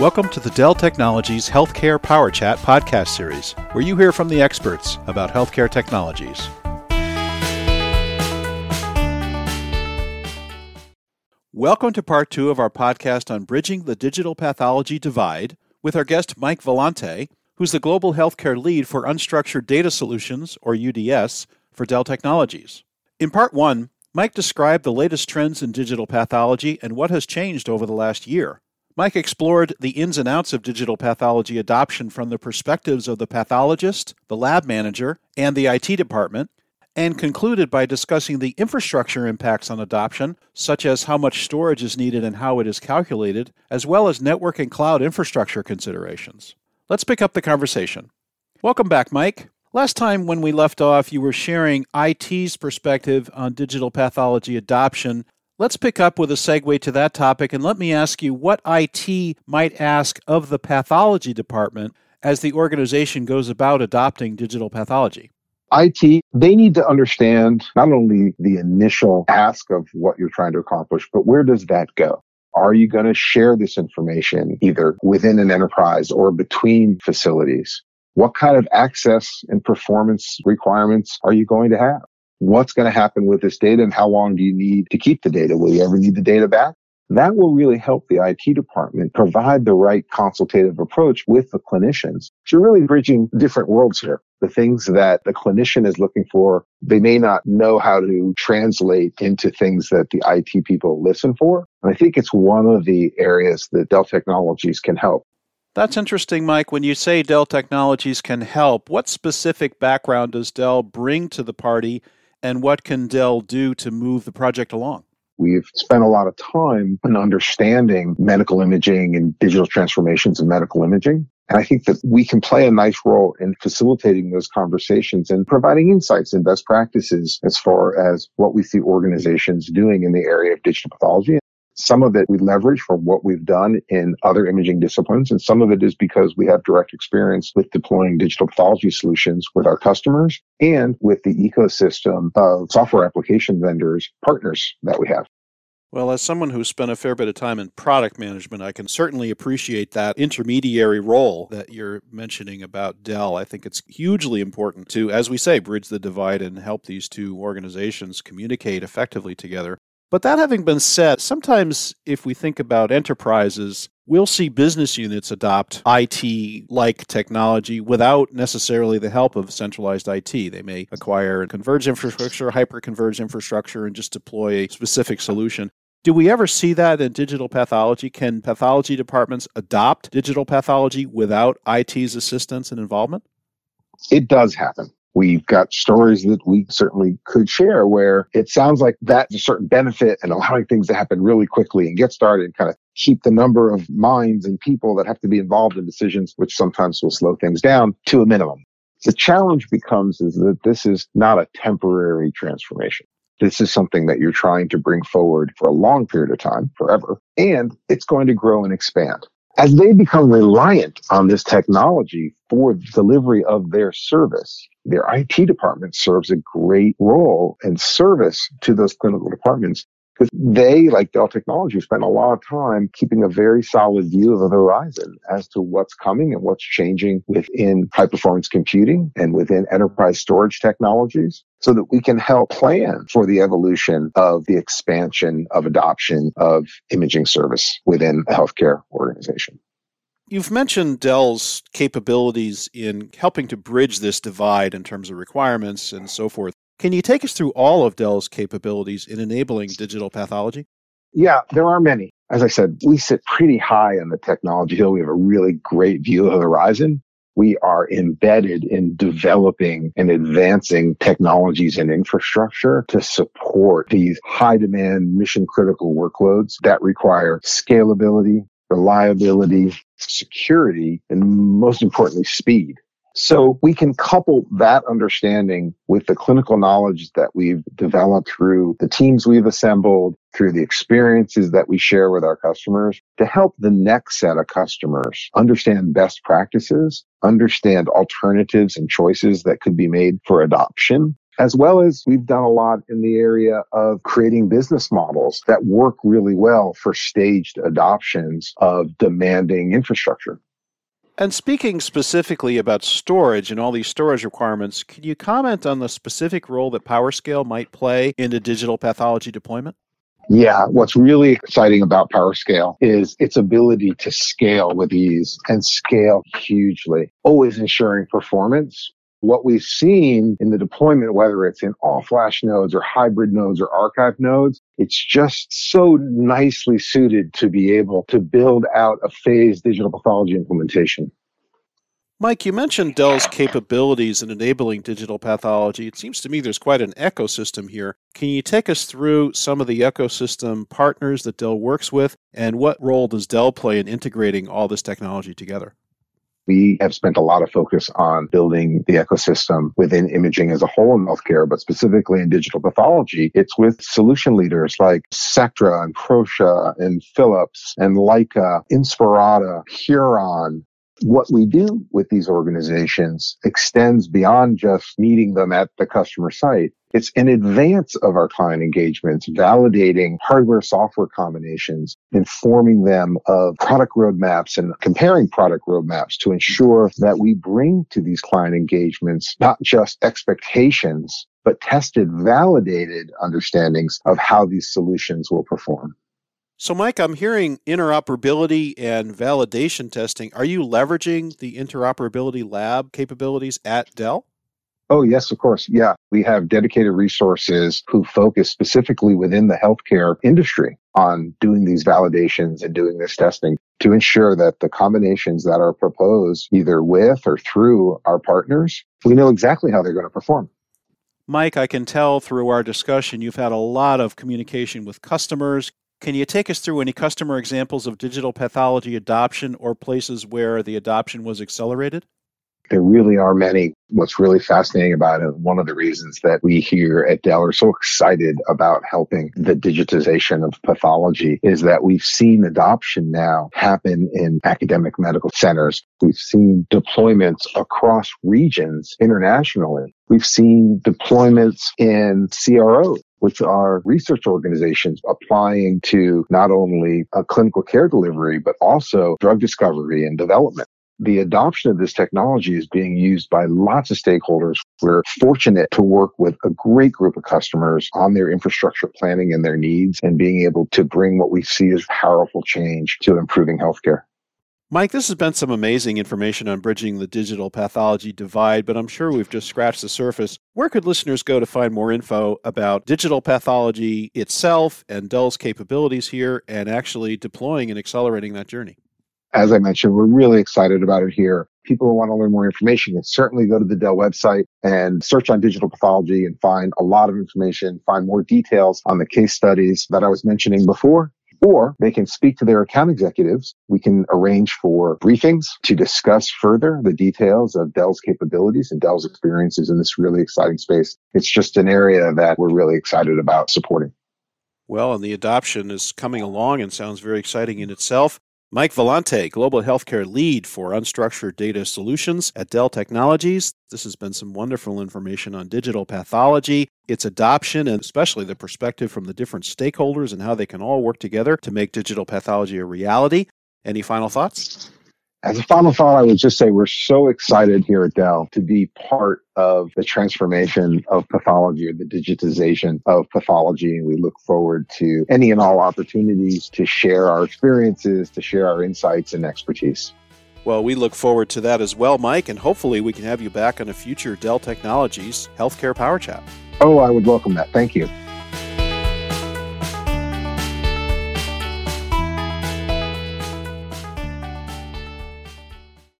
Welcome to the Dell Technologies Healthcare Power Chat podcast series, where you hear from the experts about healthcare technologies. Welcome to part two of our podcast on bridging the digital pathology divide with our guest Mike Vellante, who's the global healthcare lead for Unstructured Data Solutions, or UDS, for Dell Technologies. In part one, Mike described the latest trends in digital pathology and what has changed over the last year. Mike explored the ins and outs of digital pathology adoption from the perspectives of the pathologist, the lab manager, and the IT department, and concluded by discussing the infrastructure impacts on adoption, such as how much storage is needed and how it is calculated, as well as network and cloud infrastructure considerations. Let's pick up the conversation. Welcome back, Mike. Last time when we left off, you were sharing IT's perspective on digital pathology adoption Let's pick up with a segue to that topic and let me ask you what IT might ask of the pathology department as the organization goes about adopting digital pathology. IT, they need to understand not only the initial ask of what you're trying to accomplish, but where does that go? Are you going to share this information either within an enterprise or between facilities? What kind of access and performance requirements are you going to have? What's going to happen with this data and how long do you need to keep the data? Will you ever need the data back? That will really help the IT department provide the right consultative approach with the clinicians. So you're really bridging different worlds here. The things that the clinician is looking for, they may not know how to translate into things that the IT people listen for. And I think it's one of the areas that Dell Technologies can help. That's interesting, Mike. When you say Dell Technologies can help, what specific background does Dell bring to the party and what can Dell do to move the project along? We've spent a lot of time in understanding medical imaging and digital transformations in medical imaging. And I think that we can play a nice role in facilitating those conversations and providing insights and best practices as far as what we see organizations doing in the area of digital pathology some of it we leverage from what we've done in other imaging disciplines, and some of it is because we have direct experience with deploying digital pathology solutions with our customers and with the ecosystem of software application vendors, partners that we have. Well, as someone who's spent a fair bit of time in product management, I can certainly appreciate that intermediary role that you're mentioning about Dell. I think it's hugely important to, as we say, bridge the divide and help these two organizations communicate effectively together. But that having been said, sometimes if we think about enterprises, we'll see business units adopt IT like technology without necessarily the help of centralized IT. They may acquire converged infrastructure, hyper converged infrastructure, and just deploy a specific solution. Do we ever see that in digital pathology? Can pathology departments adopt digital pathology without IT's assistance and involvement? It does happen. We've got stories that we certainly could share where it sounds like that's a certain benefit and allowing things to happen really quickly and get started and kind of keep the number of minds and people that have to be involved in decisions, which sometimes will slow things down to a minimum. The challenge becomes is that this is not a temporary transformation. This is something that you're trying to bring forward for a long period of time, forever, and it's going to grow and expand as they become reliant on this technology for delivery of their service, their IT department serves a great role and service to those clinical departments because they, like Dell Technologies, spend a lot of time keeping a very solid view of the horizon as to what's coming and what's changing within high performance computing and within enterprise storage technologies so that we can help plan for the evolution of the expansion of adoption of imaging service within a healthcare organization. You've mentioned Dell's capabilities in helping to bridge this divide in terms of requirements and so forth. Can you take us through all of Dell's capabilities in enabling digital pathology? Yeah, there are many. As I said, we sit pretty high on the technology hill. We have a really great view of the horizon. We are embedded in developing and advancing technologies and infrastructure to support these high demand mission critical workloads that require scalability, reliability, security, and most importantly, speed. So we can couple that understanding with the clinical knowledge that we've developed through the teams we've assembled, through the experiences that we share with our customers to help the next set of customers understand best practices, understand alternatives and choices that could be made for adoption, as well as we've done a lot in the area of creating business models that work really well for staged adoptions of demanding infrastructure. And speaking specifically about storage and all these storage requirements, can you comment on the specific role that PowerScale might play in the digital pathology deployment? Yeah, what's really exciting about PowerScale is its ability to scale with ease and scale hugely, always ensuring performance what we've seen in the deployment, whether it's in all flash nodes or hybrid nodes or archive nodes, it's just so nicely suited to be able to build out a phased digital pathology implementation. Mike, you mentioned Dell's capabilities in enabling digital pathology. It seems to me there's quite an ecosystem here. Can you take us through some of the ecosystem partners that Dell works with, and what role does Dell play in integrating all this technology together? We have spent a lot of focus on building the ecosystem within imaging as a whole in healthcare, but specifically in digital pathology. It's with solution leaders like Sectra and Proscia and Philips and Leica, Inspirata, Huron, what we do with these organizations extends beyond just meeting them at the customer site. It's in advance of our client engagements, validating hardware software combinations, informing them of product roadmaps and comparing product roadmaps to ensure that we bring to these client engagements not just expectations, but tested, validated understandings of how these solutions will perform. So, Mike, I'm hearing interoperability and validation testing. Are you leveraging the interoperability lab capabilities at Dell? Oh, yes, of course. Yeah. We have dedicated resources who focus specifically within the healthcare industry on doing these validations and doing this testing to ensure that the combinations that are proposed either with or through our partners, we know exactly how they're going to perform. Mike, I can tell through our discussion you've had a lot of communication with customers, can you take us through any customer examples of digital pathology adoption or places where the adoption was accelerated? There really are many. What's really fascinating about it, one of the reasons that we here at Dell are so excited about helping the digitization of pathology is that we've seen adoption now happen in academic medical centers. We've seen deployments across regions internationally. We've seen deployments in CROs which are research organizations applying to not only clinical care delivery, but also drug discovery and development. The adoption of this technology is being used by lots of stakeholders. We're fortunate to work with a great group of customers on their infrastructure planning and their needs and being able to bring what we see as powerful change to improving healthcare. Mike, this has been some amazing information on bridging the digital pathology divide, but I'm sure we've just scratched the surface. Where could listeners go to find more info about digital pathology itself and Dell's capabilities here and actually deploying and accelerating that journey? As I mentioned, we're really excited about it here. People who want to learn more information can certainly go to the Dell website and search on digital pathology and find a lot of information, find more details on the case studies that I was mentioning before or they can speak to their account executives. We can arrange for briefings to discuss further the details of Dell's capabilities and Dell's experiences in this really exciting space. It's just an area that we're really excited about supporting. Well, and the adoption is coming along and sounds very exciting in itself. Mike Vellante, Global Healthcare Lead for Unstructured Data Solutions at Dell Technologies. This has been some wonderful information on digital pathology, its adoption, and especially the perspective from the different stakeholders and how they can all work together to make digital pathology a reality. Any final thoughts? As a final thought, I would just say we're so excited here at Dell to be part of the transformation of pathology or the digitization of pathology. And we look forward to any and all opportunities to share our experiences, to share our insights and expertise. Well, we look forward to that as well, Mike, and hopefully we can have you back on a future Dell Technologies Healthcare Power Chat. Oh, I would welcome that. Thank you.